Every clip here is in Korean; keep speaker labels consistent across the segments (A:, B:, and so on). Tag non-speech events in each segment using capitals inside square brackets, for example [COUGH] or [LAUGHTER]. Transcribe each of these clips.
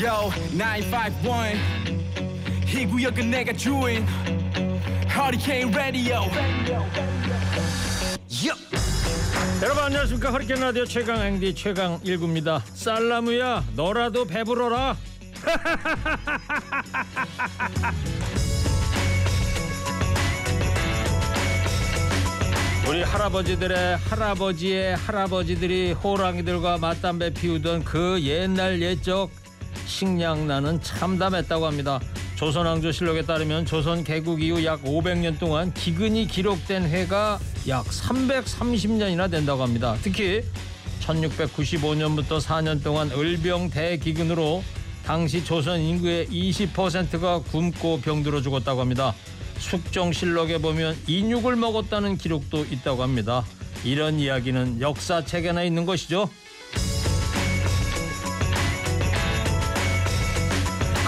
A: Yo 951 이 구역은 내가 주인. Hurricane Radio.
B: 여러분 안녕하십니까? 허리케인 라디오 최강 행디 최강 일구입니다. 살라무야 너라도 배불러라. [LAUGHS] 우리 할아버지들의 할아버지의 할아버지들이 호랑이들과 맞담배 피우던 그 옛날 옛적 식량난은 참담했다고 합니다. 조선왕조실록에 따르면 조선 개국 이후 약 500년 동안 기근이 기록된 해가 약 330년이나 된다고 합니다. 특히 1695년부터 4년 동안 을병 대기근으로 당시 조선 인구의 20%가 굶고 병들어 죽었다고 합니다. 숙정실록에 보면 인육을 먹었다는 기록도 있다고 합니다. 이런 이야기는 역사책에나 있는 것이죠.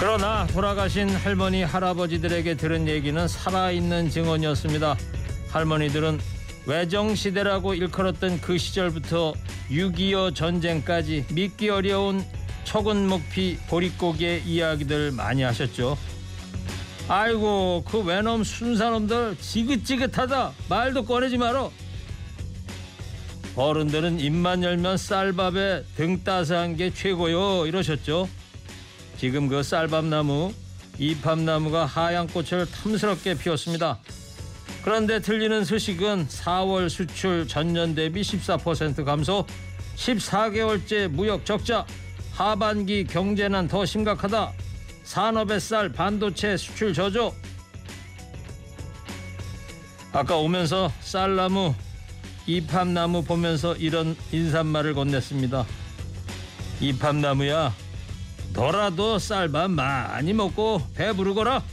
B: 그러나 돌아가신 할머니 할아버지들에게 들은 얘기는 살아있는 증언이었습니다. 할머니들은 외정시대라고 일컬었던 그 시절부터 6.25 전쟁까지 믿기 어려운 척은목피 보릿고개 이야기들 많이 하셨죠. 아이고 그 외놈 순사놈들 지긋지긋하다 말도 꺼내지 마라. 어른들은 입만 열면 쌀밥에 등 따스한 게 최고요 이러셨죠. 지금 그 쌀밥나무, 이팝나무가 하얀 꽃을 탐스럽게 피웠습니다. 그런데 들리는 소식은 4월 수출 전년 대비 14% 감소, 14개월째 무역 적자, 하반기 경제난 더 심각하다. 산업의 쌀 반도체 수출 저조. 아까 오면서 쌀나무, 이팝나무 보면서 이런 인사말을 건넸습니다. 이팝나무야, 너라도 쌀밥 많이 먹고 배부르거라.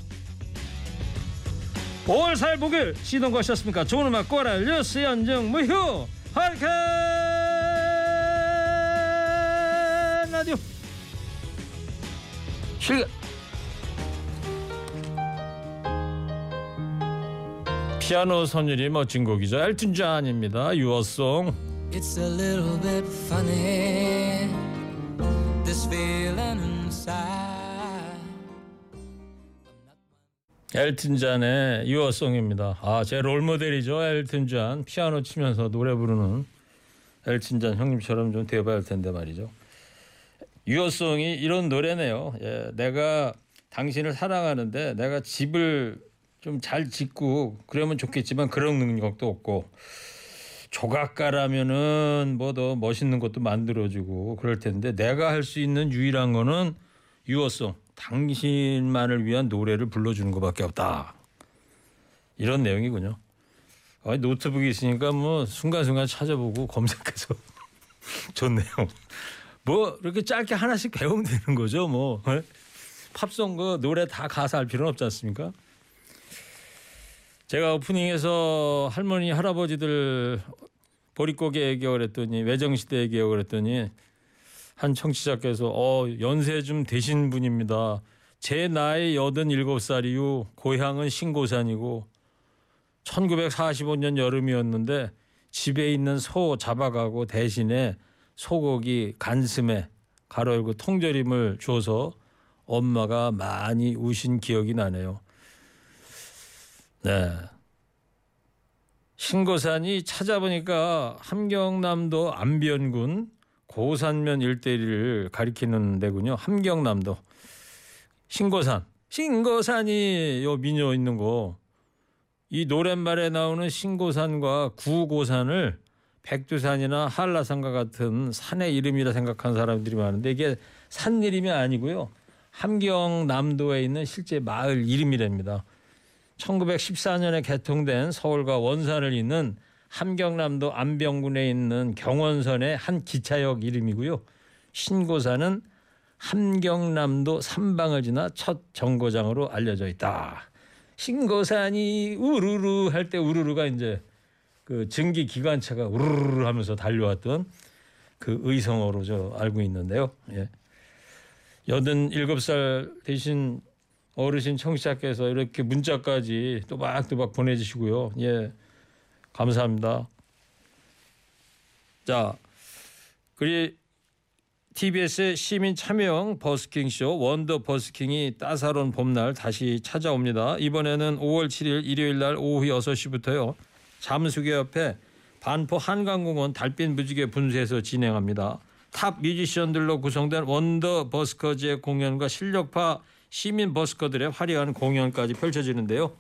B: 5월 4일 목요일 시동 거셨습니까? 좋은 음악 꼬라 뉴스 연정 무휴 하리케 라디오 실가 피아노 선율이 멋진 곡이죠 엘튼 존입니다 유어송
C: It's a little bit funny, this inside.
B: 엘튼 잔의 유어송입니다. 아, 제 롤모델이죠. 엘튼 잔. 피아노 치면서 노래 부르는 엘튼 잔 형님처럼 좀 되어봐야 할 텐데 말이죠. 유어송이 이런 노래네요. 예, 내가 당신을 사랑하는데 내가 집을 좀 잘 짓고 그러면 좋겠지만 그런 능력도 없고 조각가라면은 뭐 더 멋있는 것도 만들어주고 그럴 텐데 내가 할 수 있는 유일한 거는 유어송 당신만을 위한 노래를 불러주는 것밖에 없다 이런 내용이군요. 아, 노트북이 있으니까 뭐 순간순간 찾아보고 검색해서 [LAUGHS] 좋네요. 뭐 이렇게 짧게 하나씩 배우면 되는 거죠. 뭐 에? 팝송 그 노래 다 가사 할 필요는 없지 않습니까? 제가 오프닝에서 할머니 할아버지들 보릿고개 얘기를 했더니 외정시대 얘기를 했더니 한 청취자께서 어 연세 좀 되신 분입니다. 제 나이 87살이요. 고향은 신고산이고 1945년 여름이었는데 집에 있는 소 잡아가고 대신에 소고기 간슴에 가로 열고 통조림을 줘서 엄마가 많이 우신 기억이 나네요. 네. 신고산이 찾아보니까 함경남도 안변군 고산면 일대를 가리키는 데군요. 함경남도 신고산. 신고산이 요 민요 있는 거. 이 노랫말에 나오는 신고산과 구고산을 백두산이나 한라산과 같은 산의 이름이라 생각하는 사람들이 많은데 이게 산 이름이 아니고요. 함경남도에 있는 실제 마을 이름이랍니다. 1914년에 개통된 서울과 원산을 잇는 함경남도 안병군에 있는 경원선의 한 기차역 이름이고요. 신고산은 함경남도 삼방을 지나 첫 정거장으로 알려져 있다. 신고산이 우르르 할 때 우르르가 이제 그 증기 기관차가 우르르 하면서 달려왔던 그 의성어로 저 알고 있는데요. 예. 87살 되신 어르신 청취자께서 이렇게 문자까지 또박또박 보내주시고요. 예, 감사합니다. 자, 그리 TBS의 시민 참여형 버스킹쇼 원더 버스킹이 따사로운 봄날 다시 찾아옵니다. 이번에는 5월 7일 일요일 날 오후 6시부터요. 잠수교 옆에 반포 한강공원 달빛 무지개 분수에서 진행합니다. 탑 뮤지션들로 구성된 Wonder Buskers의 공연과 실력파 시민 busker들의 화려한 공연까지 펼쳐지는데요.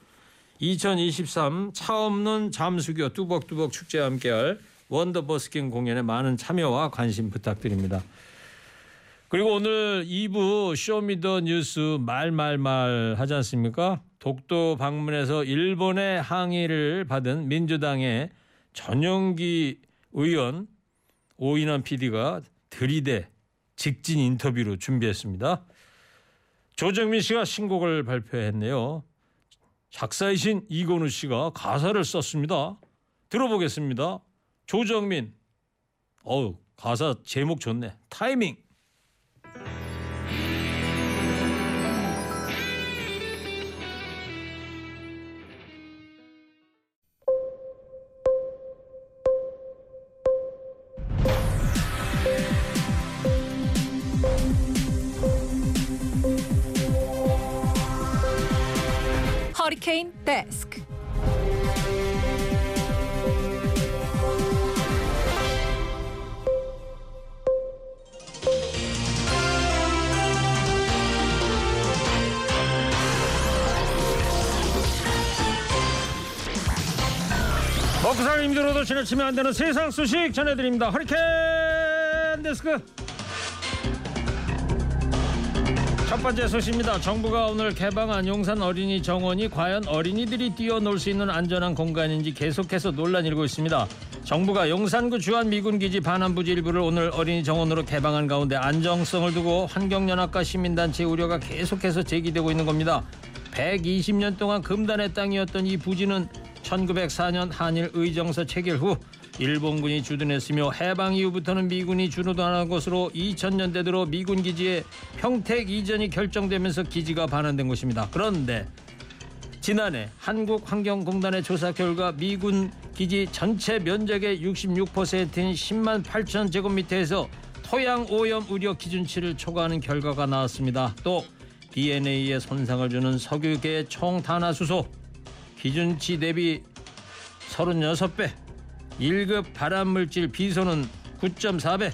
B: 2023 차없는 잠수교 뚜벅뚜벅 축제와 함께할 Wonder Busking 공연에 많은 참여와 관심 부탁드립니다. 그리고 오늘 2부 Show Me the News 말말말 하지 않습니까? 독도 방문해서 일본의 항의를 받은 민주당의 전용기 의원 오인환 PD가 들이대 직진 인터뷰로 준비했습니다. 조정민 씨가 신곡을 발표했네요. 작사이신 이건우 씨가 가사를 썼습니다. 들어보겠습니다. 조정민. 어우, 가사 제목 좋네. 타이밍. 치면 안 되는 세상 소식 전해드립니다. 허리케인 데스크. 첫 번째 소식입니다. 정부가 오늘 개방한 용산 어린이 정원이 과연 어린이들이 뛰어놀 수 있는 안전한 공간인지 계속해서 논란이 일고 있습니다. 정부가 용산구 주한 미군기지 반환부지 일부를 오늘 어린이 정원으로 개방한 가운데 안정성을 두고 환경연합과 시민단체 우려가 계속해서 제기되고 있는 겁니다. 120년 동안 금단의 땅이었던 이 부지는 1904년 한일 의정서 체결 후 일본군이 주둔했으며 해방 이후부터는 미군이 주둔하는 것으로 2000년대 들어 미군 기지의 평택 이전이 결정되면서 기지가 반환된 것입니다. 그런데 지난해 한국환경공단의 조사 결과 미군 기지 전체 면적의 66%인 10만 8천 제곱미터에서 토양 오염 우려 기준치를 초과하는 결과가 나왔습니다. 또 DNA에 손상을 주는 석유계 총 탄화수소 기준치 대비 36배 1급 발암물질 비소는 9.4배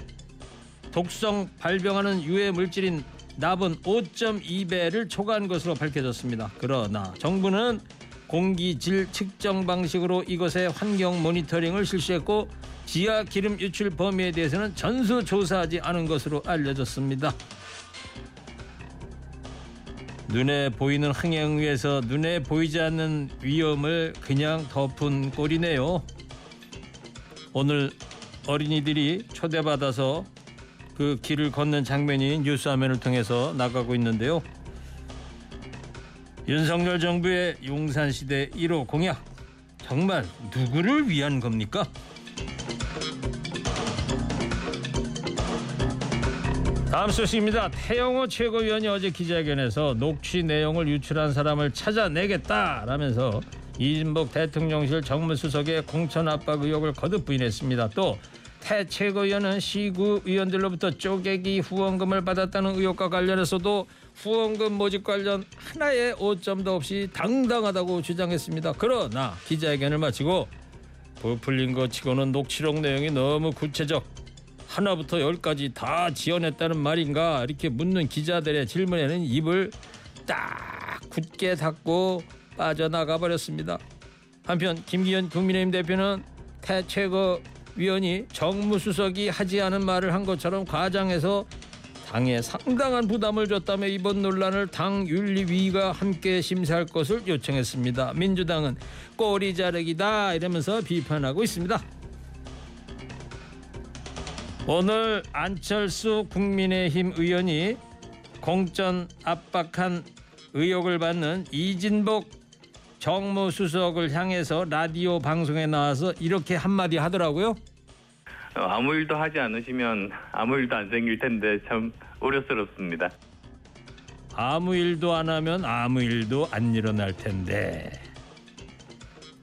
B: 독성 발병하는 유해 물질인 납은 5.2배를 초과한 것으로 밝혀졌습니다. 그러나 정부는 공기질 측정 방식으로 이것의 환경 모니터링을 실시했고 지하 기름 유출 범위에 대해서는 전수 조사하지 않은 것으로 알려졌습니다. 눈에 보이는 흥행 위에서 눈에 보이지 않는 위험을 그냥 덮은 꼴이네요. 오늘 어린이들이 초대받아서 그 길을 걷는 장면이 뉴스 화면을 통해서 나가고 있는데요. 윤석열 정부의 용산시대 1호 공약 정말 누구를 위한 겁니까? 다음 소식입니다. 태영호 최고위원이 어제 기자회견에서 녹취 내용을 유출한 사람을 찾아내겠다라면서 이진복 대통령실 정무수석의 공천 압박 의혹을 거듭 부인했습니다. 또 태 최고위원은 시구 의원들로부터 쪼개기 후원금을 받았다는 의혹과 관련해서도 후원금 모집 관련 하나의 오점도 없이 당당하다고 주장했습니다. 그러나 기자회견을 마치고 부풀린 것 치고는 녹취록 내용이 너무 구체적 하나부터 열까지 다 지어냈다는 말인가 이렇게 묻는 기자들의 질문에는 입을 딱 굳게 닫고 빠져나가 버렸습니다. 한편 김기현 국민의힘 대표는 태 최고 위원이 정무수석이 하지 않은 말을 한 것처럼 과장해서 당에 상당한 부담을 줬다며 이번 논란을 당 윤리위가 함께 심사할 것을 요청했습니다. 민주당은 꼬리 자르기다 이러면서 비판하고 있습니다. 오늘 안철수 국민의힘 의원이 공천 압박한 의혹을 받는 이진복 정무수석을 향해서 라디오 방송에 나와서 이렇게 한마디 하더라고요.
D: 어, 아무 일도 하지 않으시면 아무 일도 안 생길 텐데 참 우려스럽습니다.
B: 아무 일도 안 하면 아무 일도 안 일어날 텐데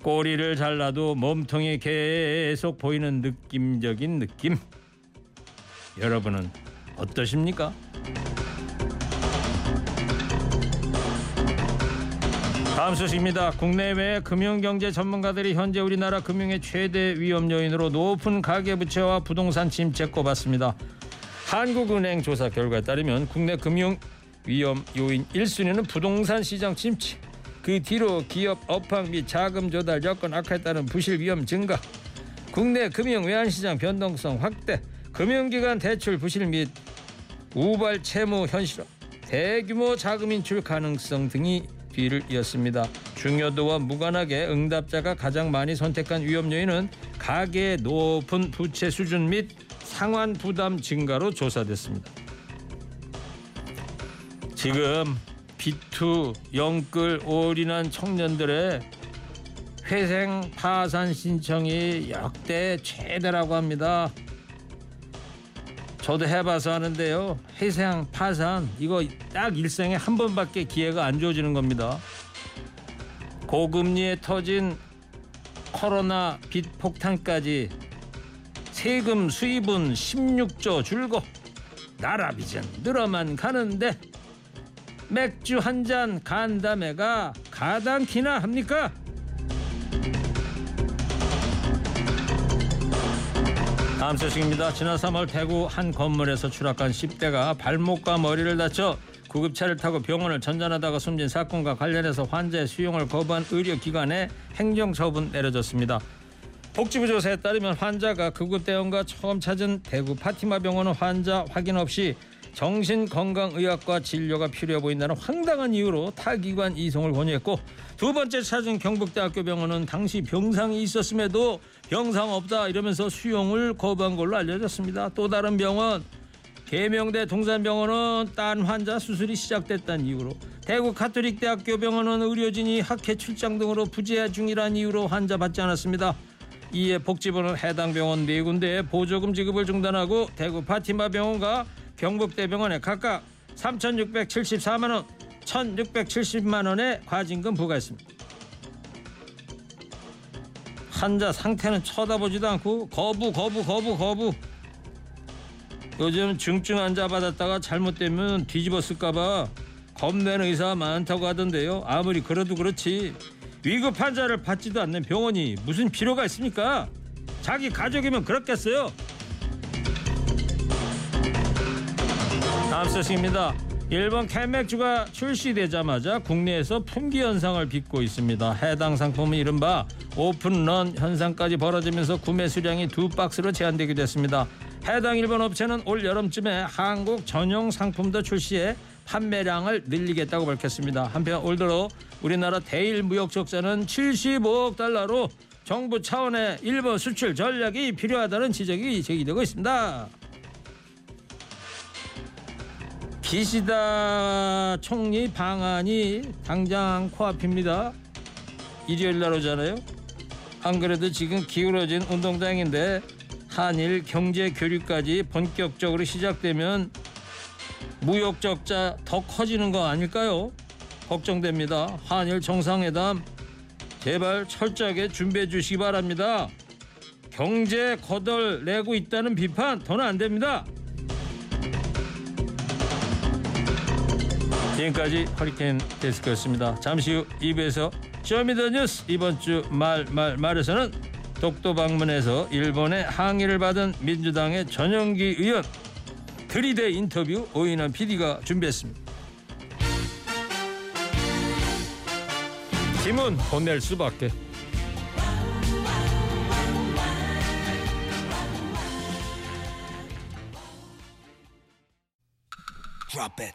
B: 꼬리를 잘라도 몸통이 계속 보이는 느낌적인 느낌 여러분은 어떠십니까? 다음 소식입니다. 국내외 금융경제 전문가들이 현재 우리나라 금융의 최대 위험 요인으로 높은 가계부채와 부동산 침체 꼽았습니다. 한국은행 조사 결과에 따르면 국내 금융 위험 요인 1순위는 부동산 시장 침체, 그 뒤로 기업 업황 및 자금 조달 여건 악화에 따른 부실 위험 증가, 국내 금융 외환 시장 변동성 확대, 금융기관 대출 부실 및 우발 채무 현실화, 대규모 자금 인출 가능성 등이 뒤를 이었습니다. 중요도와 무관하게 응답자가 가장 많이 선택한 위험 요인은 가계의 높은 부채 수준 및 상환 부담 증가로 조사됐습니다. 지금 비투 영끌 올인한 청년들의 회생 파산 신청이 역대 최대라고 합니다. 저도 해봐서 하는데요. 회생 파산 이거 딱 일생에 한 번밖에 기회가 안 주어지는 겁니다. 고금리에 터진 코로나 빚 폭탄까지 세금 수입은 16조 줄고 나라 빚은 늘어만 가는데 맥주 한 잔 간담회가 가당키나 합니까? 다음 소식입니다. 지난 3월 대구 한 건물에서 추락한 10대가 발목과 머리를 다쳐 구급차를 타고 병원을 전전하다가 숨진 사건과 관련해서 환자의 수용을 거부한 의료기관에 행정처분 내려졌습니다. 복지부 조사에 따르면 환자가 구급 대원과 처음 찾은 대구 파티마 병원은 환자 확인 없이 정신건강의학과 진료가 필요해 보인다는 황당한 이유로 타 기관 이송을 권유했고 두 번째 찾은 경북대학교 병원은 당시 병상이 있었음에도 병상 없다 이러면서 수용을 거부한 걸로 알려졌습니다. 또 다른 병원 계명대 동산병원은 딴 환자 수술이 시작됐다는 이유로 대구 카톨릭대학교 병원은 의료진이 학회 출장 등으로 부재 중이라는 이유로 환자 받지 않았습니다. 이에 복지부는 해당 병원 네 군데에 보조금 지급을 중단하고 대구 파티마 병원과 경북대병원에 각각 3,674만 원, 1,670만 원의 과징금 부과했습니다. 환자 상태는 쳐다보지도 않고 거부 거부 거부 거부. 요즘 중증 환자 받았다가 잘못되면 뒤집었을까봐 겁내는 의사가 많다고 하던데요. 아무리 그래도 그렇지 위급 환자를 받지도 않는 병원이 무슨 필요가 있습니까? 자기 가족이면 그렇겠어요? 다음 소식입니다. 일본 캔맥주가 출시되자마자 국내에서 품귀 현상을 빚고 있습니다. 해당 상품은 이른바 오픈런 현상까지 벌어지면서 구매 수량이 두 박스로 제한되게 됐습니다. 해당 일본 업체는 올 여름쯤에 한국 전용 상품도 출시해 판매량을 늘리겠다고 밝혔습니다. 한편 올 들어 우리나라 대일 무역 적자는 75억 달러로 정부 차원의 일본 수출 전략이 필요하다는 지적이 제기되고 있습니다. 기시다 총리 방안이 당장 코앞입니다. 일요일 날 오잖아요. 안 그래도 지금 기울어진 운동장인데 한일 경제 교류까지 본격적으로 시작되면 무역 적자 더 커지는 거 아닐까요? 걱정됩니다. 한일 정상회담 제발 철저하게 준비해 주시기 바랍니다. 경제 거덜 내고 있다는 비판 더는 안 됩니다. 지금까지 허리케인 데스크였습니다. 잠시 후 2부에서 쇼미더뉴스 이번 주 말 말 말에서는 독도 방문해서 일본의 항의를 받은 민주당의 전영기 의원 들이대 인터뷰 오인환 PD가 준비했습니다. 힘은 보낼 수밖에.
E: Drop it.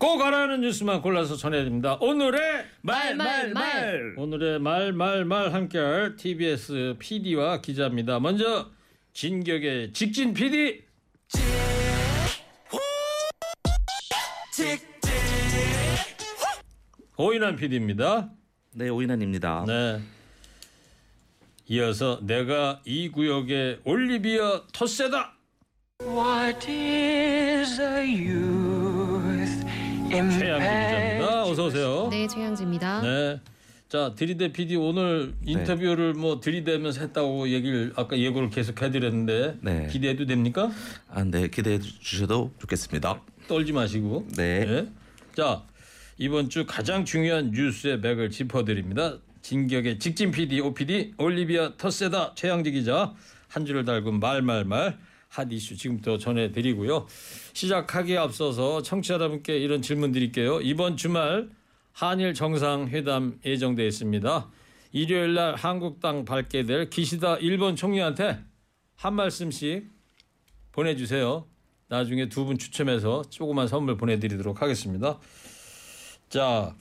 B: 꼭 알아는 뉴스만 골라서 전해드립니다. 오늘의 말말 말 오늘의 말 말 말 함께할 TBS PD와 기자입니다. 먼저 진격의 직진 PD 오인환 PD입니다.
F: 네, 오인환입니다.
B: 네. 이어서 내가 이 구역의 올리비아 터세다.
G: What is a youth
B: 최양 기자입니다. 어서 오세요.
H: 네, 최양지입니다.
B: 네. 자 들이대 PD 오늘 인터뷰를 뭐 들이대면서 했다고 얘기를 아까 예고를 계속 해드렸는데
F: 네.
B: 기대해도 됩니까?
F: 아, 네, 기대해 주셔도 좋겠습니다.
B: 떨지 마시고.
F: 네.
B: 자 이번 주 가장 중요한 뉴스의 맥을 짚어드립니다. 진격의 직진 PD, OPD 올리비아 터세다 최양지 기자 한 줄을 달군 말말말 핫 이슈 지금부터 전해드리고요. 시작하기에 앞서서 청취자 여러분께 이런 질문 드릴게요. 이번 주말 한일 정상회담 예정돼 있습니다. 일요일 날 한국 땅 밟게 될 기시다 일본 총리한테 한 말씀씩 보내주세요. 나중에 두 분 추첨해서 조그만 선물 보내드리도록 하겠습니다. 자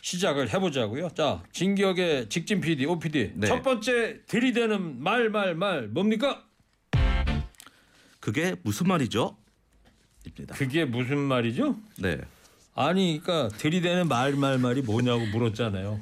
B: 시작을 해보자고요. 자 진격의 직진 PD, OPD
F: 네.
B: 첫 번째 들이대는 말 말 말 뭡니까?
F: 그게 무슨 말이죠? 입니다.
B: 그게 무슨 말이죠?
F: 네.
B: 아니 그러니까 들이대는 말말 말이 뭐냐고 물었잖아요.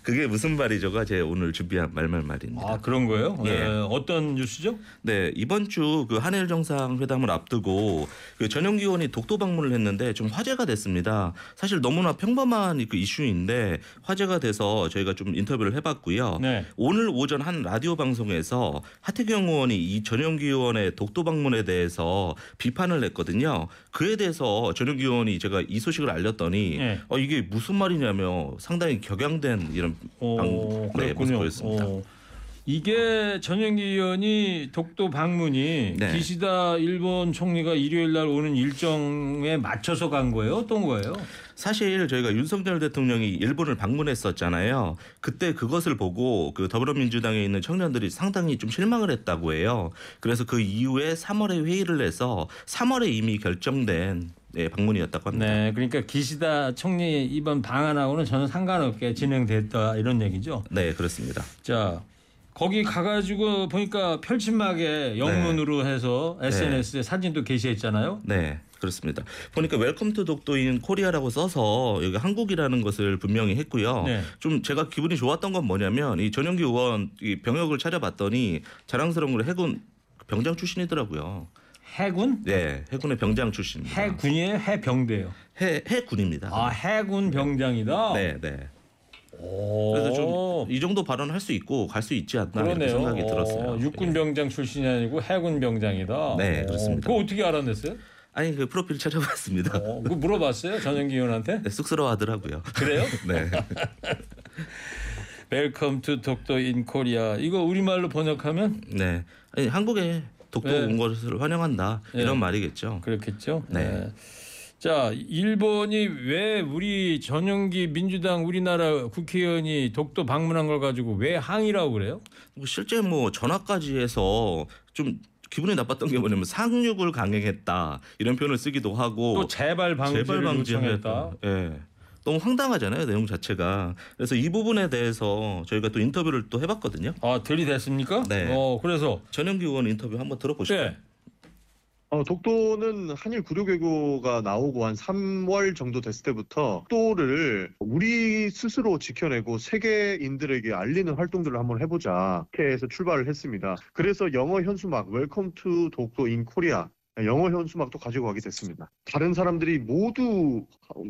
F: 그게 무슨 말이죠가 제 오늘 준비한 말말말입니다.
B: 아 그런 거예요?
F: 예.
B: 예, 어떤 뉴스죠?
F: 네, 이번 주 그 한일 정상회담을 앞두고 그 전용기 의원이 독도 방문을 했는데 좀 화제가 됐습니다. 사실 너무나 평범한 그 이슈인데 화제가 돼서 저희가 좀 인터뷰를 해봤고요.
B: 네.
F: 오늘 오전 한 라디오 방송에서 하태경 의원이 이 전용기 의원의 독도 방문에 대해서 비판을 냈거든요. 그에 대해서 전용기 의원이 제가 이 소식을 알 렸더니
B: 네.
F: 어, 이게 무슨 말이냐며 상당히 격양된 이런
B: 오,
F: 방, 네, 모습. 보였습니다.
B: 오. 이게 전영기 의원이 독도 방문이
F: 네.
B: 기시다 일본 총리가 일요일 날 오는 일정에 맞춰서 간 거예요? 어떤 거예요?
F: 사실 저희가 윤석열 대통령이 일본을 방문했었잖아요. 그때 그것을 보고 그 더불어민주당에 있는 청년들이 상당히 좀 실망을 했다고 해요. 그래서 그 이후에 3월에 회의를 해서 3월에 이미 결정된 네, 방문이었다고 합니다.
B: 네, 그러니까 기시다 총리 이번 방안하고는 전혀 상관없게 진행됐다 이런 얘기죠.
F: 네, 그렇습니다.
B: 자, 거기 가가지고 보니까 펼침막에 영문으로 해서 SNS에 사진도 게시했잖아요.
F: 네. 그렇습니다. 보니까 Welcome to 독도 in Korea라고 써서 여기 한국이라는 것을 분명히 했고요.
B: 네.
F: 좀 제가 기분이 좋았던 건 뭐냐면 이 전용기 의원 이 병역을 찾아봤더니 자랑스러운 걸 해군 병장 출신이더라고요.
B: 해군?
F: 네, 해군의 병장 출신입니다.
B: 해군이에요? 해병대요?
F: 해 해군입니다.
B: 아, 해군 병장이다.
F: 네, 네.
B: 오.
F: 그래서 좀 이 정도 발언할 수 있고 갈 수 있지 않나 이렇게
B: 그러네요.
F: 생각이 들었어요.
B: 어, 육군
F: 예.
B: 병장 출신이 아니고 해군 병장이다.
F: 네,
B: 어,
F: 그렇습니다.
B: 그거 어떻게 알아냈어요?
F: 아니 그 프로필 찾아봤습니다.
B: 어, 그거 물어봤어요? 전용기 의원한테?
F: 네, 쑥스러워하더라고요.
B: 그래요? [LAUGHS]
F: 네.
B: Welcome to 독도 in Korea. 이거 우리말로 번역하면
F: 네. 아니, 한국에 독도
B: 네.
F: 온 것을 환영한다
B: 네.
F: 이런 말이겠죠.
B: 그렇겠죠.
F: 네.
B: 자, 일본이 왜 우리 전용기 민주당 우리나라 국회의원이 독도 방문한 걸 가지고 왜 항의라고 그래요?
F: 뭐 실제 뭐 전화까지 해서 좀 기분이 나빴던 게 뭐냐면 상륙을 강행했다 이런 표현을 쓰기도 하고
B: 또 재발 방지를
F: 재발 방지했다. 예. 너무 황당하잖아요 내용 자체가. 그래서 이 부분에 대해서 저희가 또 인터뷰를 또 해봤거든요.
B: 아, 들이댔습니까?
F: 네.
B: 어, 그래서
F: 전영기 의원 인터뷰 한번 들어보시죠.
B: 네.
I: 어, 독도는 한일 구조개구가 나오고 한 3월 정도 됐을 때부터 독도를 우리 스스로 지켜내고 세계인들에게 알리는 활동들을 한번 해보자. 이렇게 해서 출발을 했습니다. 그래서 영어 현수막 Welcome to 독도 in Korea 영어 현수막도 가지고 가게 됐습니다. 다른 사람들이 모두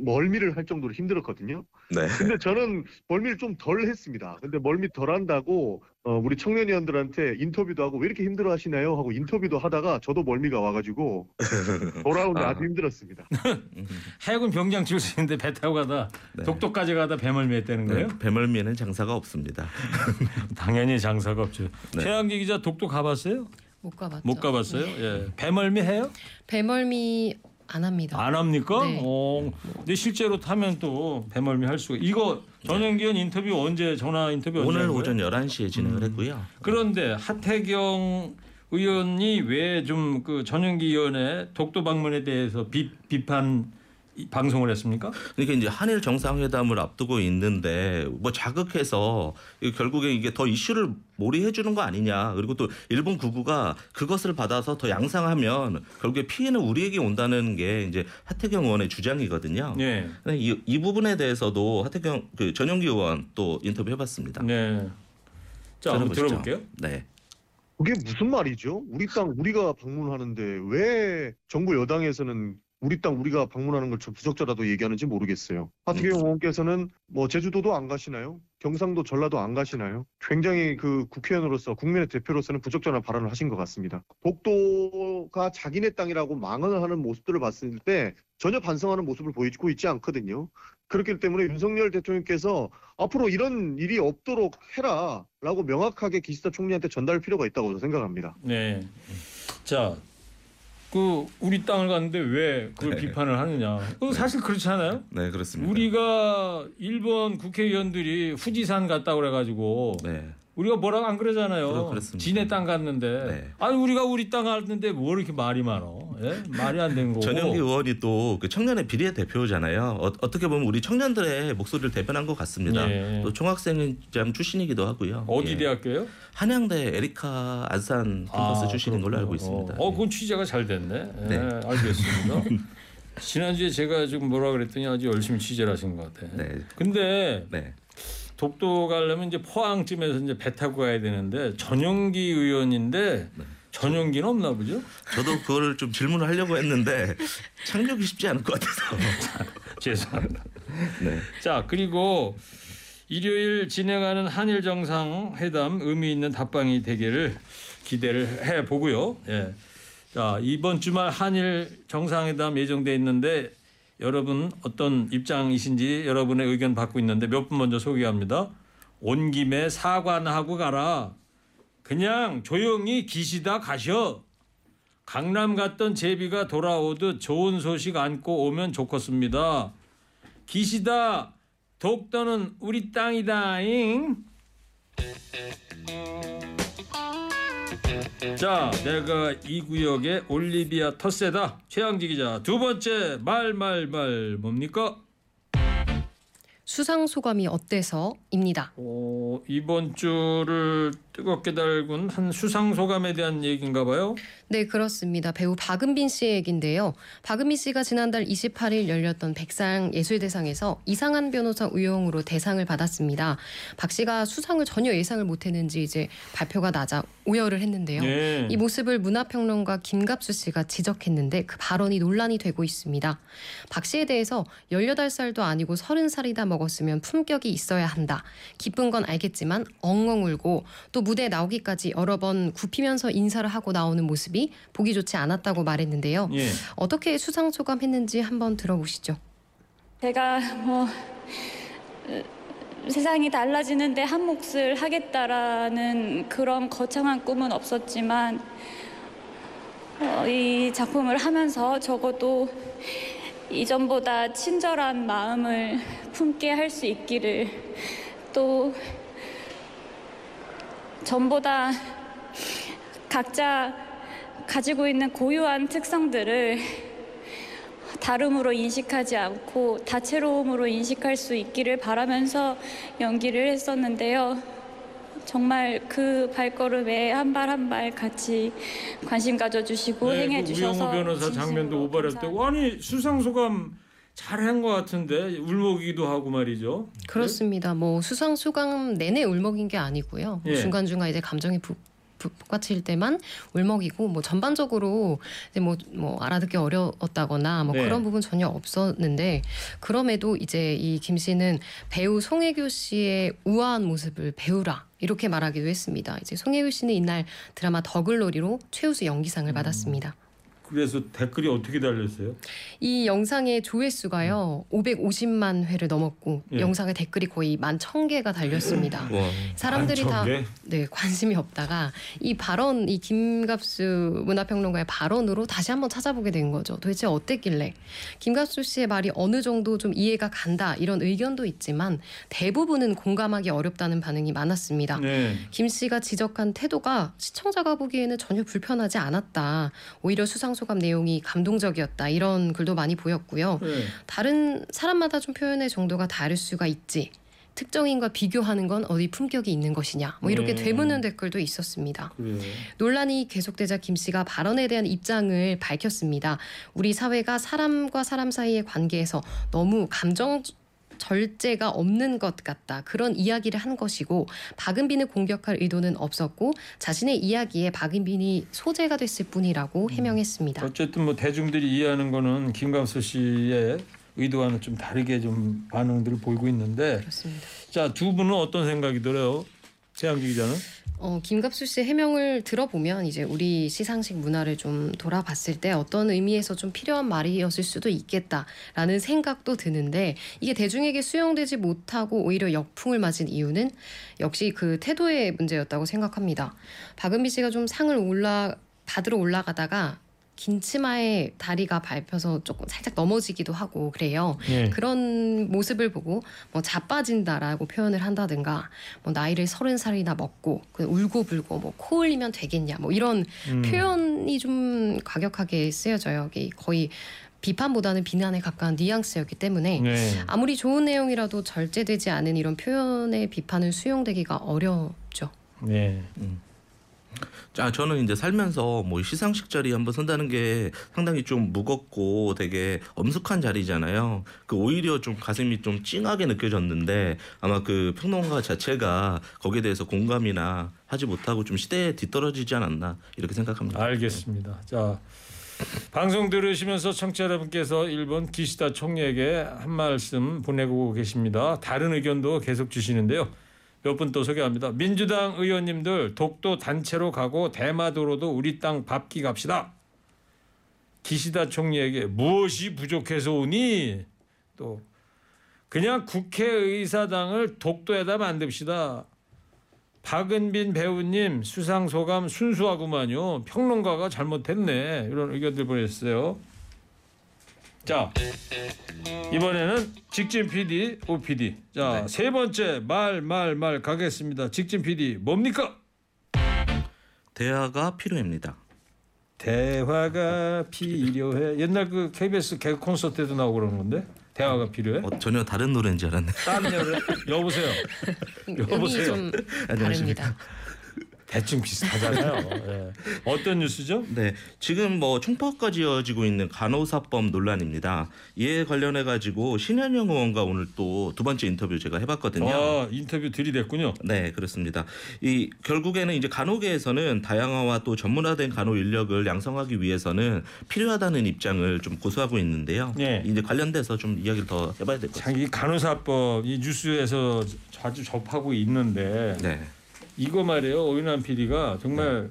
I: 멀미를 할 정도로 힘들었거든요.
F: 네.
I: 근데 저는 멀미를 좀 덜 했습니다. 근데 멀미 덜 한다고 어, 우리 청년위원들한테 인터뷰도 하고 왜 이렇게 힘들어 하시나요? 하고 인터뷰도 하다가 저도 멀미가 와가지고 [LAUGHS] 돌아오는데 아 주 힘들었습니다. [LAUGHS]
B: 해군 병장 출신인데 배 타고 가다
F: 네.
B: 독도까지 가다 배멀미 했다는
F: 네,
B: 거예요?
F: 배멀미에는 장사가 없습니다. [LAUGHS]
B: 당연히 장사가 없죠.
F: 네.
B: 최양기 기자 독도 가봤어요?
H: 못 가봤죠.
B: 못 가봤어요? 예. 배멀미 해요?
H: 배멀미 안 합니다.
B: 안 합니까?
H: 네.
B: 어, 근데 실제로 타면 또 배멀미 할 수가. 이거 전영기현 인터뷰 언제 전화 인터뷰 언제
F: 오늘
B: 한 거예요?
F: 오전 11시에 진행을
B: 음.
F: 했고요.
B: 그런데 하태경 의원이 왜 좀 그 전영기 의원의 독도 방문에 대해서 비, 비판 이 방송을 했습니까?
F: 그러니까 이제 한일 정상회담을 앞두고 있는데 뭐 자극해서 결국에 이게 더 이슈를 몰이해 주는 거 아니냐. 그리고 또 일본 구구가 그것을 받아서 더 양상하면 결국에 피해는 우리에게 온다는 게 이제 하태경 의원의 주장이거든요.
B: 네.
F: 이, 이 부분에 대해서도 하태경 그 전용기 의원 또 인터뷰 해봤습니다.
B: 네. 자, 한번
F: 들어보시죠.
B: 들어볼게요.
F: 네.
I: 그게 무슨 말이죠? 우리 땅 우리가 방문하는데 왜 정부 여당에서는 우리 땅 우리가 방문하는 걸저 부적절하다고 얘기하는지 모르겠어요. 하태경 의원께서는 뭐 제주도도 안 가시나요? 경상도 전라도 안 가시나요? 굉장히 그 국회의원으로서 국민의 대표로서는 부적절한 발언을 하신 것 같습니다. 독도가 자기네 땅이라고 망언을 하는 모습들을 봤을 때 전혀 반성하는 모습을 보이고 있지 않거든요. 그렇기 때문에 윤석열 대통령께서 앞으로 이런 일이 없도록 해라라고 명확하게 기시다 총리한테 전달할 필요가 있다고 생각합니다.
B: 네. 자, 그 우리 땅을 갔는데 왜 그걸
F: 네.
B: 비판을 하느냐? 그 사실 그렇지 않아요?
F: 네, 그렇습니다.
B: 우리가 일본 국회의원들이 후지산 갔다 그래가지고
F: 네.
B: 우리가 뭐라고 안 그러잖아요. 지네 땅 갔는데
F: 네.
B: 아니 우리가 우리 땅 갔는데 뭐 이렇게 말이 많어? 예? 말이 안 되는 거고.
F: 전영기 의원이 또 그 청년의 비례 대표잖아요. 어, 떻게 보면 우리 청년들의 목소리를 대변한 것 같습니다.
B: 예.
F: 또 총학생장 출신이기도 하고요.
B: 어디
F: 예.
B: 대학교요?
F: 한양대 에리카 안산 캠퍼스 출신인 걸로 알고. 있습니다.
B: 어, 그건 취재가 잘 됐네. 예,
F: 네.
B: 알겠습니다. [LAUGHS] 지난주에 제가 지금 뭐라 그랬더니 아주 열심히 취재를 하신 것 같아.
F: 네.
B: 근데
F: 네.
B: 독도 가려면 이제 포항쯤에서 이제 배 타고 가야 되는데 전용기 의원인데
F: 네.
B: 전용기는 없나 보죠?
F: 저도 그거를 좀 질문을 하려고 했는데 착륙이 쉽지 않을 것 같아서. [LAUGHS]
B: 죄송합니다.
F: 네.
B: 자 그리고 일요일 진행하는 한일 정상 회담 의미 있는 답방이 되기를 기대를 해 보고요. 예. 자 이번 주말 한일 정상회담 예정돼 있는데 여러분 어떤 입장이신지 여러분의 의견 받고 있는데 몇 분 먼저 소개합니다. 온 김에 사과나 하고 가라. 그냥 조용히 기시다 가셔. 강남 갔던 제비가 돌아오듯 좋은 소식 안고 오면 좋겠습니다. 기시다 독도는 우리 땅이다잉. 자, 내가 이 구역의 올리비아 터세다 최양지 기자 두 번째 말말말 뭡니까?
H: 수상 소감이 어때서입니다.
B: 어, 이번 주를 뜨겁게 달군 한 수상 소감에 대한 얘기인가 봐요.
H: 네, 그렇습니다. 배우 박은빈 씨의 얘긴데요. 박은빈 씨가 지난달 28일 열렸던 백상 예술대상에서 이상한 변호사 우영으로 대상을 받았습니다. 박 씨가 수상을 전혀 예상을 못했는지 이제 발표가 나자 오열을 했는데요.
B: 네.
H: 이 모습을 문화평론가 김갑수 씨가 지적했는데 그 발언이 논란이 되고 있습니다. 박 씨에 대해서 18살도 아니고 30살이다 먹 었으면 품격이 있어야 한다. 기쁜 건 알겠지만 엉엉 울고 또 무대에 나오기까지 여러 번 굽히면서 인사를 하고 나오는 모습이 보기 좋지 않았다고 말했는데요.
B: 예.
H: 어떻게 수상 소감했는지 한번 들어보시죠.
J: 제가 뭐 으, 세상이 달라지는데 한 몫을 하겠다라는 그런 거창한 꿈은 없었지만 어, 이 작품을 하면서 적어도 이전보다 친절한 마음을 품게 할 수 있기를 또 전보다 각자 가지고 있는 고유한 특성들을 다름으로 인식하지 않고 다채로움으로 인식할 수 있기를 바라면서 연기를 했었는데요. 정말 그 발걸음에 한 발 한 발 같이 관심 가져주시고
B: 네,
J: 행해
B: 그
J: 주셔서
B: 우영우 변호사 장면도 오버랩되고 아니 수상 소감 잘한 것 같은데 울먹이기도 하고 말이죠.
H: 그렇습니다. 뭐 수상 소감 내내 울먹인 게 아니고요.
B: 예.
H: 중간 중간 이제 감정이 부, 북받칠 때만 울먹이고 뭐 전반적으로 이제 뭐, 뭐 알아듣기 어려웠다거나 뭐
B: 네.
H: 그런 부분 전혀 없었는데 그럼에도 이제 이 김 씨는 배우 송혜교 씨의 우아한 모습을 배우라 이렇게 말하기도 했습니다. 이제 송혜교 씨는 이날 드라마 더글로리로 최우수 연기상을 받았습니다.
B: 그래서 댓글이 어떻게 달렸어요?
H: 이 영상의 조회수가요 550만 회를 넘었고
B: 예.
H: 영상의 댓글이 거의 11,000개가 달렸습니다.
F: 와.
H: 사람들이 다
B: 11,000 개?
H: 네, 관심이 없다가 이 발언 이 김갑수 문화평론가의 발언으로 다시 한번 찾아보게 된 거죠. 도대체 어땠길래 김갑수 씨의 말이 어느 정도 좀 이해가 간다 이런 의견도 있지만 대부분은 공감하기 어렵다는 반응이 많았습니다.
B: 네.
H: 김 씨가 지적한 태도가 시청자가 보기에는 전혀 불편하지 않았다. 오히려 수상 수상 소감 내용이 감동적이었다 이런 글도 많이 보였고요.
B: 네.
H: 다른 사람마다 좀 표현의 정도가 다를 수가 있지. 특정인과 비교하는 건 어디 품격이 있는 것이냐. 뭐 이렇게
B: 네.
H: 되묻는 댓글도 있었습니다.
B: 그래요.
H: 논란이 계속되자 김 씨가 발언에 대한 입장을 밝혔습니다. 우리 사회가 사람과 사람 사이의 관계에서 너무 감정 절제가 없는 것 같다. 그런 이야기를 한 것이고 박은빈을 공격할 의도는 없었고 자신의 이야기에 박은빈이 소재가 됐을 뿐이라고 해명했습니다.
B: 어쨌든 뭐 대중들이 이해하는 거는 김광수 씨의 의도와는 좀 다르게 좀 반응들을 보이고 있는데
H: 그렇습니다.
B: 자 두 분은 어떤 생각이 들어요? 최양기 기자는?
H: 어, 김갑수 씨의 해명을 들어보면 이제 우리 시상식 문화를 좀 돌아봤을 때 어떤 의미에서 좀 필요한 말이었을 수도 있겠다라는 생각도 드는데 이게 대중에게 수용되지 못하고 오히려 역풍을 맞은 이유는 역시 그 태도의 문제였다고 생각합니다. 박은비 씨가 좀 상을 올라 받으러 올라가다가 긴 치마에 다리가 밟혀서 조금 살짝 넘어지기도 하고 그래요.
B: 예.
H: 그런 모습을 보고 뭐 자빠진다라고 표현을 한다든가 뭐 나이를 서른 살이나 먹고 그 울고불고 뭐코 흘리면 되겠냐 뭐 이런
B: 음.
H: 표현이 좀 과격하게 쓰여져요. 이게 거의 비판보다는 비난에 가까운 뉘앙스였기 때문에
B: 네.
H: 아무리 좋은 내용이라도 절제되지 않은 이런 표현의 비판은 수용되기가 어렵죠.
B: 네.
F: 자, 저는 이제 살면서 뭐 시상식 자리 한번 선다는 게 상당히 좀 무겁고 되게 엄숙한 자리잖아요. 그 오히려 좀 가슴이 좀 찡하게 느껴졌는데 아마 그 평론가 자체가 거기에 대해서 공감이나 하지 못하고 좀 시대에 뒤떨어지지 않았나 이렇게 생각합니다.
B: 알겠습니다. 자 방송 들으시면서 청취자 여러분께서 일본 기시다 총리에게 한 말씀 보내고 계십니다. 다른 의견도 계속 주시는데요. 몇 분 또 소개합니다. 민주당 의원님들 독도 단체로 가고 대마도로도 우리 땅 밟기 갑시다. 기시다 총리에게 무엇이 부족해서 오니? 또 그냥 국회의사당을 독도에다 만듭시다. 박은빈 배우님 수상 소감 순수하구만요. 평론가가 잘못했네. 이런 의견들 보냈어요. 자 이번에는 직진 PD, OPD. 자 세 번째 말 말 말 가겠습니다. 직진 PD 뭡니까?
F: 대화가 필요합니다.
B: 대화가 필요해. 옛날 그 KBS 개그 콘서트에도 나오고 그러는 건데 대화가 필요해?
F: 어, 전혀 다른 노래인 줄 알았네.
B: 다른 노래 여보세요. [LAUGHS]
H: 음이
B: 여보세요.
H: 좀
F: 안녕하십니까.
B: 대충 비슷하잖아요. 예. [LAUGHS] 어떤 뉴스죠?
F: 네, 지금 뭐 총파까지 이어지고 있는 간호사법 논란입니다. 이에 관련해 가지고 신현영 의원과 오늘 또 두 번째 인터뷰 제가 해봤거든요.
B: 아 인터뷰 들이댔군요.
F: 네, 그렇습니다. 이 결국에는 이제 간호계에서는 다양화와 또 전문화된 간호 인력을 양성하기 위해서는 필요하다는 입장을 좀 고수하고 있는데요.
B: 네.
F: 이제 관련돼서 좀 이야기를 더 해봐야 될 것 같습니다.
B: 자기 간호사법 이 뉴스에서 자주 접하고 있는데
F: 네,
B: 이거 말이에요 오윤환 PD가 정말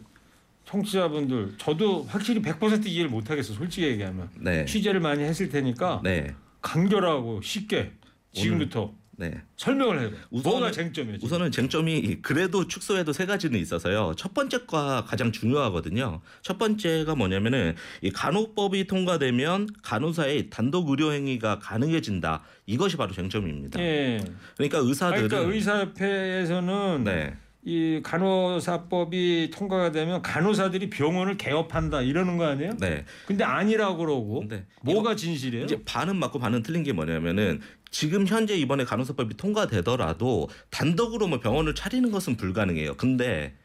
B: 청취자분들 저도 확실히 100% 이해를 못 하겠어 솔직히 얘기하면
F: 네,
B: 취재를 많이 했을 테니까
F: 네,
B: 간결하고 쉽게 지금부터
F: 네.
B: 설명을 해봐.
F: 우선은-
B: 뭐가 쟁점이에요? 지금?
F: 우선은 쟁점이 그래도 축소해도 세 가지는 있어서요. 첫 번째가 가장 중요하거든요. 첫 번째가 뭐냐면은 이 간호법이 통과되면 간호사의 단독 의료 행위가 가능해진다. 이것이 바로 쟁점입니다.
B: 예.
F: 그러니까 의사들은
B: 그러니까 의사협회에서는
F: 네.
B: 이 간호사법이 통과가 되면 간호사들이 병원을 개업한다 이러는 거 아니에요?
F: 네.
B: 근데 아니라고 그러고
F: 네.
B: 뭐가 진실이에요?
F: 이제 반은 맞고 반은 틀린 게 뭐냐면은 지금 현재 이번에 간호사법이 통과되더라도 단독으로 뭐 병원을 차리는 것은 불가능해요. 근데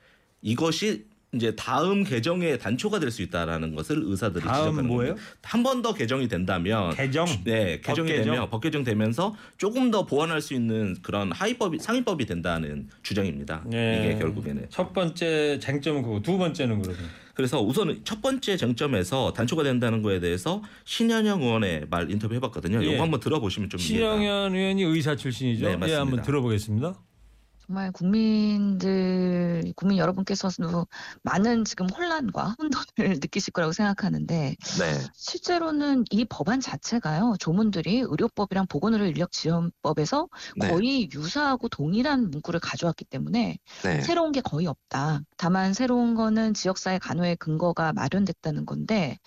F: 이것이 이제 다음 개정의 단초가 될 수 있다라는 것을 의사들이 지적하는
B: 뭐예요?
F: 한번 더 개정이 된다면
B: 개정.
F: 네,
B: 법
F: 개정이
B: 개정?
F: 되면 법 개정 되면서 조금 더 보완할 수 있는 그런 하위법이 상위법이 된다는 주장입니다.
B: 네.
F: 이게 결국에는
B: 첫 번째 쟁점은 그거, 두 번째는 그러면
F: 그래서 우선 첫 번째 쟁점에서 단초가 된다는 거에 대해서 신현영 의원의 말 인터뷰 해봤거든요.
B: 예.
F: 이거 한번 들어보시면 좀
B: 신영현 의원이 의사 출신이죠.
F: 네,
B: 예,
F: 맞습니다.
B: 한번 들어보겠습니다.
K: 정말 국민들, 국민 여러분께서도 많은 지금 혼란과 혼돈을 [LAUGHS] 느끼실 거라고 생각하는데,
F: 네.
K: 실제로는 이 법안 자체가요, 조문들이 의료법이랑 보건의료 인력 지원법에서
F: 네.
K: 거의 유사하고 동일한 문구를 가져왔기 때문에
F: 네.
K: 새로운 게 거의 없다. 다만 새로운 거는 지역사회 간호의 근거가 마련됐다는 건데,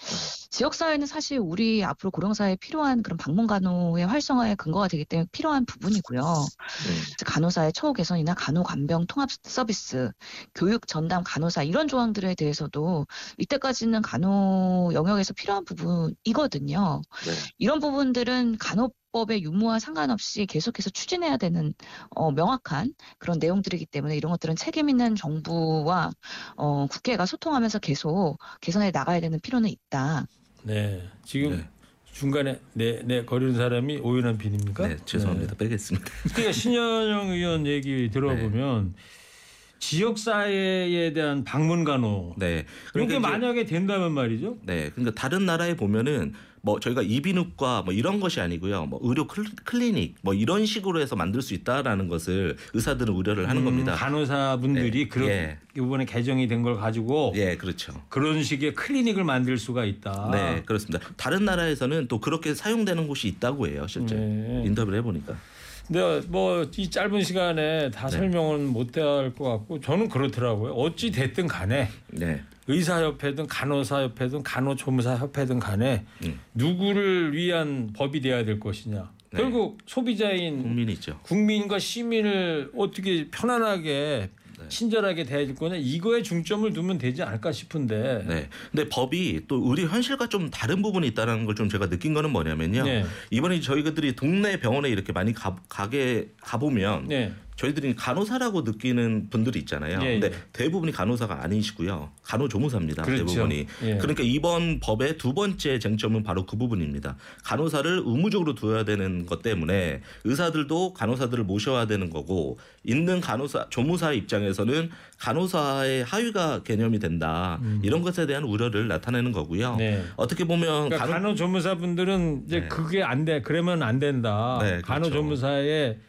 K: 지역사회는 사실 우리 앞으로 고령사회에 필요한 그런 방문 간호의 활성화의 근거가 되기 때문에 필요한 부분이고요.
F: 네.
K: 간호사의 처우 개선이나 간호사들이나 간호간병 통합 서비스, 교육 전담 간호사 이런 조항들에 대해서도 이때까지는 간호 영역에서 필요한 부분이거든요.
F: 네.
K: 이런 부분들은 간호 법의 유무와 상관없이 계속해서 추진해야 되는 어, 명확한 그런 내용들이기 때문에 이런 것들은 책임 있는 정부와 어, 국회가 소통하면서 계속 개선해 나가야 되는 필요는 있다.
B: 네. 지금 중간에 네네 거리는 사람이 오윤환 PD입니까?
F: 네, 죄송합니다. 빼겠습니다. [LAUGHS]
B: 그러니까 신현영 의원 얘기 들어보면 지역 사회에 대한 방문 간호
F: 네.
B: 이게
F: 그러니까 이제-
B: 만약에 된다면 말이죠.
F: 네, 그러니까 다른 나라에 보면은 뭐 저희가 이비인후과 뭐 이런 것이 아니고요, 뭐 의료 클- 클리닉 뭐 이런 식으로 해서 만들 수 있다라는 것을 의사들은 우려를 하는
B: 음,
F: 겁니다.
B: 간호사분들이
F: 네,
B: 그런
F: 예.
B: 이번에 개정이 된 걸 가지고
F: 예, 그렇죠.
B: 그런 식의 클리닉을 만들 수가 있다.
F: 네, 그렇습니다. 다른 나라에서는 또 그렇게 사용되는 곳이 있다고 해요, 실제
B: 네.
F: 인터뷰를 해 보니까.
B: 근데 뭐 이 짧은 시간에 다
F: 네.
B: 설명은 못 할 것 같고 저는 그렇더라고요. 어찌 됐든 간에
F: 네,
B: 의사협회든 간호사협회든 간호조무사협회든 간에
F: 음.
B: 누구를 위한 법이 돼야 될 것이냐.
F: 네.
B: 결국 소비자인
F: 국민이죠.
B: 국민과 시민을 어떻게 편안하게
F: 네.
B: 친절하게 대해줄 거냐 이거에 중점을 두면 되지 않을까 싶은데
F: 네. 근데 법이 또 우리 현실과 좀 다른 부분이 있다는 걸 좀 제가 느낀 거는 뭐냐면요.
B: 네.
F: 이번에 저희들이 동네 병원에 이렇게 많이 가, 가게 가보면
B: 네.
F: 저희들이 간호사라고 느끼는 분들이 있잖아요.
B: 예,
F: 근데
B: 예.
F: 대부분이 간호사가 아니시고요. 간호조무사입니다.
B: 그렇죠.
F: 대부분이.
B: 예.
F: 그러니까 이번 법의 두 번째 쟁점은 바로 그 부분입니다. 간호사를 의무적으로 두어야 되는 것 때문에 의사들도 간호사들을 모셔야 되는 거고 있는 간호사 조무사 입장에서는 간호사의 하위가 개념이 된다. 이런 것에 대한 우려를 나타내는 거고요.
B: 음. 네.
F: 어떻게 보면
B: 그러니까
F: 간호-
B: 간호 조무사분들은 이제
F: 네.
B: 그게 안 돼. 그러면 안 된다.
F: 네, 그렇죠.
B: 간호조무사의 이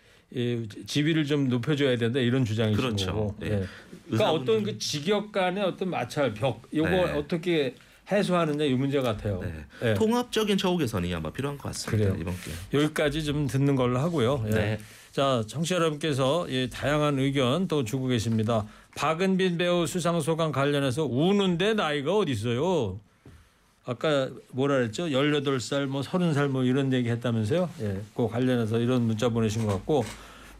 B: 지위를 좀 높여줘야 된다 이런 주장이신
F: 그렇죠.
B: 거고.
F: 네.
B: 예. 그러니까 어떤 그 직역 간의 어떤 마찰 벽 이거
F: 네.
B: 어떻게 해소하느냐 이 문제 같아요.
F: 네.
B: 예.
F: 통합적인 처우 개선이 아마 필요한 것 같습니다.
B: 그래요.
F: 이번 기회.
B: 여기까지 좀 듣는 걸로 하고요. 예.
F: 네.
B: 자, 청취자 여러분께서 예, 다양한 의견 또 주고 계십니다. 박은빈 배우 수상 소감 관련해서 우는데 나이가 어디 있어요? 아까 뭐라 그랬죠? 18살 뭐 30살 뭐 이런 얘기 했다면서요? 예. 그 관련해서 이런 문자 보내신 것 같고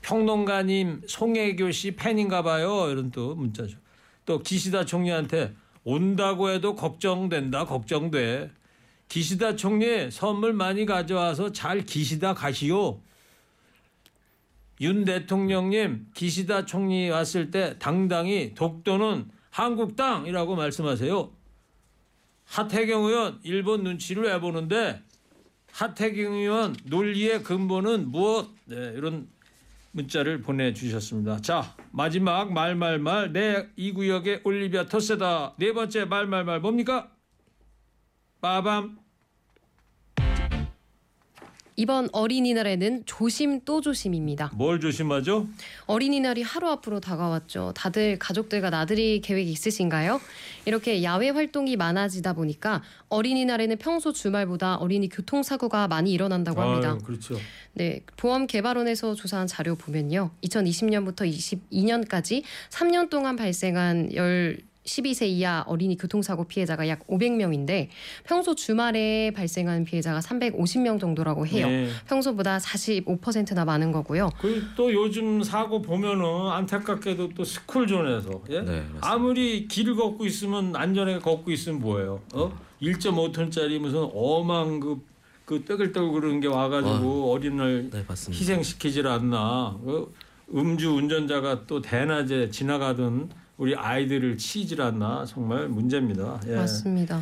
B: 평론가님 송혜교 씨 팬인가 봐요. 이런 또 문자죠. 또 기시다 총리한테 온다고 해도 걱정된다. 걱정돼. 기시다 총리 선물 많이 가져와서 잘 기시다 가시오. 윤 대통령님 기시다 총리 왔을 때 당당히 독도는 한국당이라고 말씀하세요. 하태경 의원 일본 눈치를 왜 보는데 하태경 의원 논리의 근본은 무엇? 네, 이런 문자를 보내주셨습니다. 자 마지막 말말말 내 이 구역의 올리비아 토세다 네 번째 말말말 뭡니까? 빠밤
H: 이번 어린이날에는 조심 또 조심입니다.
B: 뭘 조심하죠?
H: 어린이날이 하루 앞으로 다가왔죠. 다들 가족들과 나들이 계획 있으신가요? 이렇게 야외 활동이 많아지다 보니까 어린이날에는 평소 주말보다 어린이 교통사고가 많이 일어난다고 합니다.
B: 아유, 그렇죠.
H: 네, 보험개발원에서 조사한 자료 보면요. 2020년부터 22년까지 3년 동안 발생한 열 12세 이하 어린이 교통사고 피해자가 약 500명인데 평소 주말에 발생하는 피해자가 350명 정도라고 해요.
B: 네.
H: 평소보다 45%나 많은 거고요.
B: 그리고 또 요즘 사고 보면은 안타깝게도 또 스쿨존에서 예?
F: 네.
B: 아무리 길을 걷고 있으면 안전하게 걷고 있으면 뭐예요? 어? 1.5톤짜리 무슨 어망 그, 그 떠글떠글 그런 게 와가지고 어린을
F: 네.
B: 희생시키질 않나? 어? 음주 운전자가 또 대낮에 지나가던 우리 아이들을 치질 않나? 정말 문제입니다. 예.
H: 맞습니다.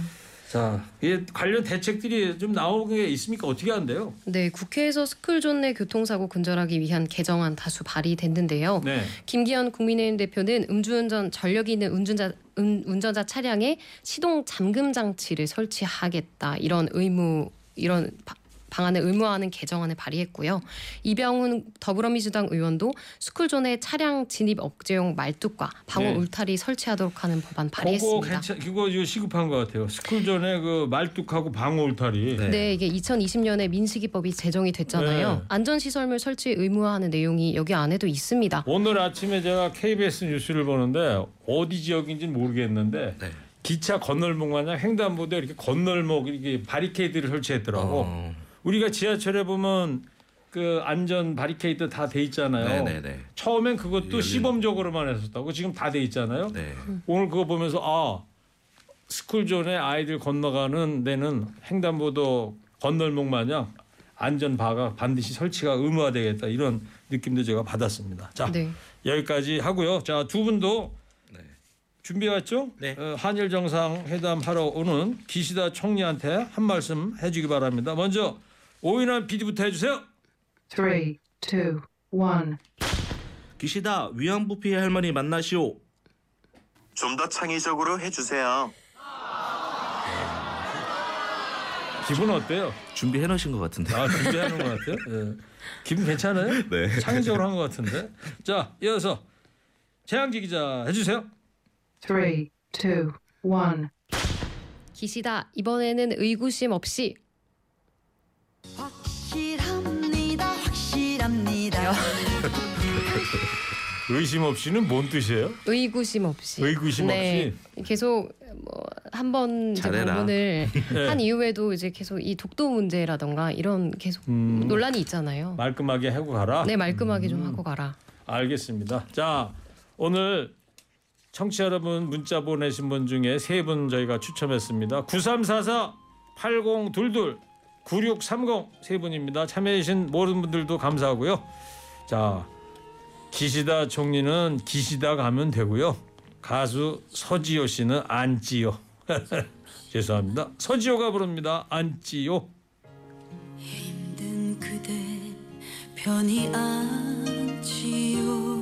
B: 자, 이 관련 대책들이 좀 나오는 게 있습니까? 어떻게 한대요?
H: 네, 국회에서 스쿨존 내 교통사고 근절하기 위한 개정안 다수 발의됐는데요.
B: 네.
H: 김기현 국민의힘 대표는 음주운전 전력이 있는 운전자 운, 운전자 차량에 시동 잠금 장치를 설치하겠다 이런 의무 이런 바- 방안을 의무화하는 개정안을 발의했고요. 이병훈 더불어민주당 의원도 스쿨존에 차량 진입 억제용 말뚝과 방호
B: 네.
H: 울타리 설치하도록 하는 법안
B: 그거
H: 발의했습니다.
B: 괜찮, 그거 이거 시급한 것 같아요. 스쿨존에 그 말뚝하고 방어 울타리.
H: 네. 이게 2020년에 민식이법이 제정이 됐잖아요.
B: 네.
H: 안전시설물 설치 의무화하는 내용이 여기 안에도 있습니다.
B: 오늘 아침에 제가 KBS 뉴스를 보는데 어디 지역인지는 모르겠는데
F: 네.
B: 기차 건널목 마냥 횡단보도에 이렇게 건널목 이렇게 바리케이드를 설치했더라고.
F: 어,
B: 우리가 지하철에 보면 그 안전 바리케이트 다돼 있잖아요.
F: 네네네.
B: 처음엔 그것도
F: 열리는-
B: 시범적으로만 했었다고 지금 다 돼 있잖아요.
F: 네.
B: 오늘 그거 보면서 아 스쿨존에 아이들 건너가는 데는 횡단보도 건널목 마냥 안전 바가 반드시 설치가 의무화되겠다 이런 느낌도 제가 받았습니다. 자
H: 네.
B: 여기까지 하고요. 자 두 분도 준비해 왔죠?
F: 네.
B: 어, 한일 정상 회담 하러 오는 기시다 총리한테 한 말씀 해주기 바랍니다. 먼저 오인환 PD부터 해주세요.
L: Three, two, one.
F: 기시다 위안부 피해 할머니 만나시오.
M: 좀 더 창의적으로 해주세요.
B: 기분 어때요?
F: 준비해 놓으신 것 같은데.
B: 아 준비하는 것 같아요. 예. 기분 괜찮아요? [LAUGHS]
F: 네.
B: 창의적으로 한 것 같은데. 자 이어서 최양지 기자 해주세요.
L: Three, two, one.
H: 기시다 이번에는 의구심 없이
N: 확실합니다. [LAUGHS]
B: 의심 없이는 뭔 뜻이에요?
H: 의구심 없이
B: 의구심
H: 네. 계속 뭐 한번
B: 잘해라.
H: 방문을 [LAUGHS]
B: 네.
H: 한 이후에도 이제 계속 이 독도 문제라던가 이런 계속
B: 음.
H: 논란이 있잖아요.
B: 말끔하게 하고 가라.
H: 네 말끔하게 좀
B: 음.
H: 하고 가라.
B: 알겠습니다. 자 오늘 청취자 여러분 문자 보내신 분 중에 세 분 저희가 추첨했습니다. 9344 8022 9630 세 분입니다. 참여해 주신 모든 분들도 감사하고요. 자 기시다 총리는 기시다 가면 되고요. 가수 서지효 씨는 안지요. [LAUGHS] 죄송합니다. 서지효가 부릅니다. 안지요.
N: 힘든 그대 편히 안지요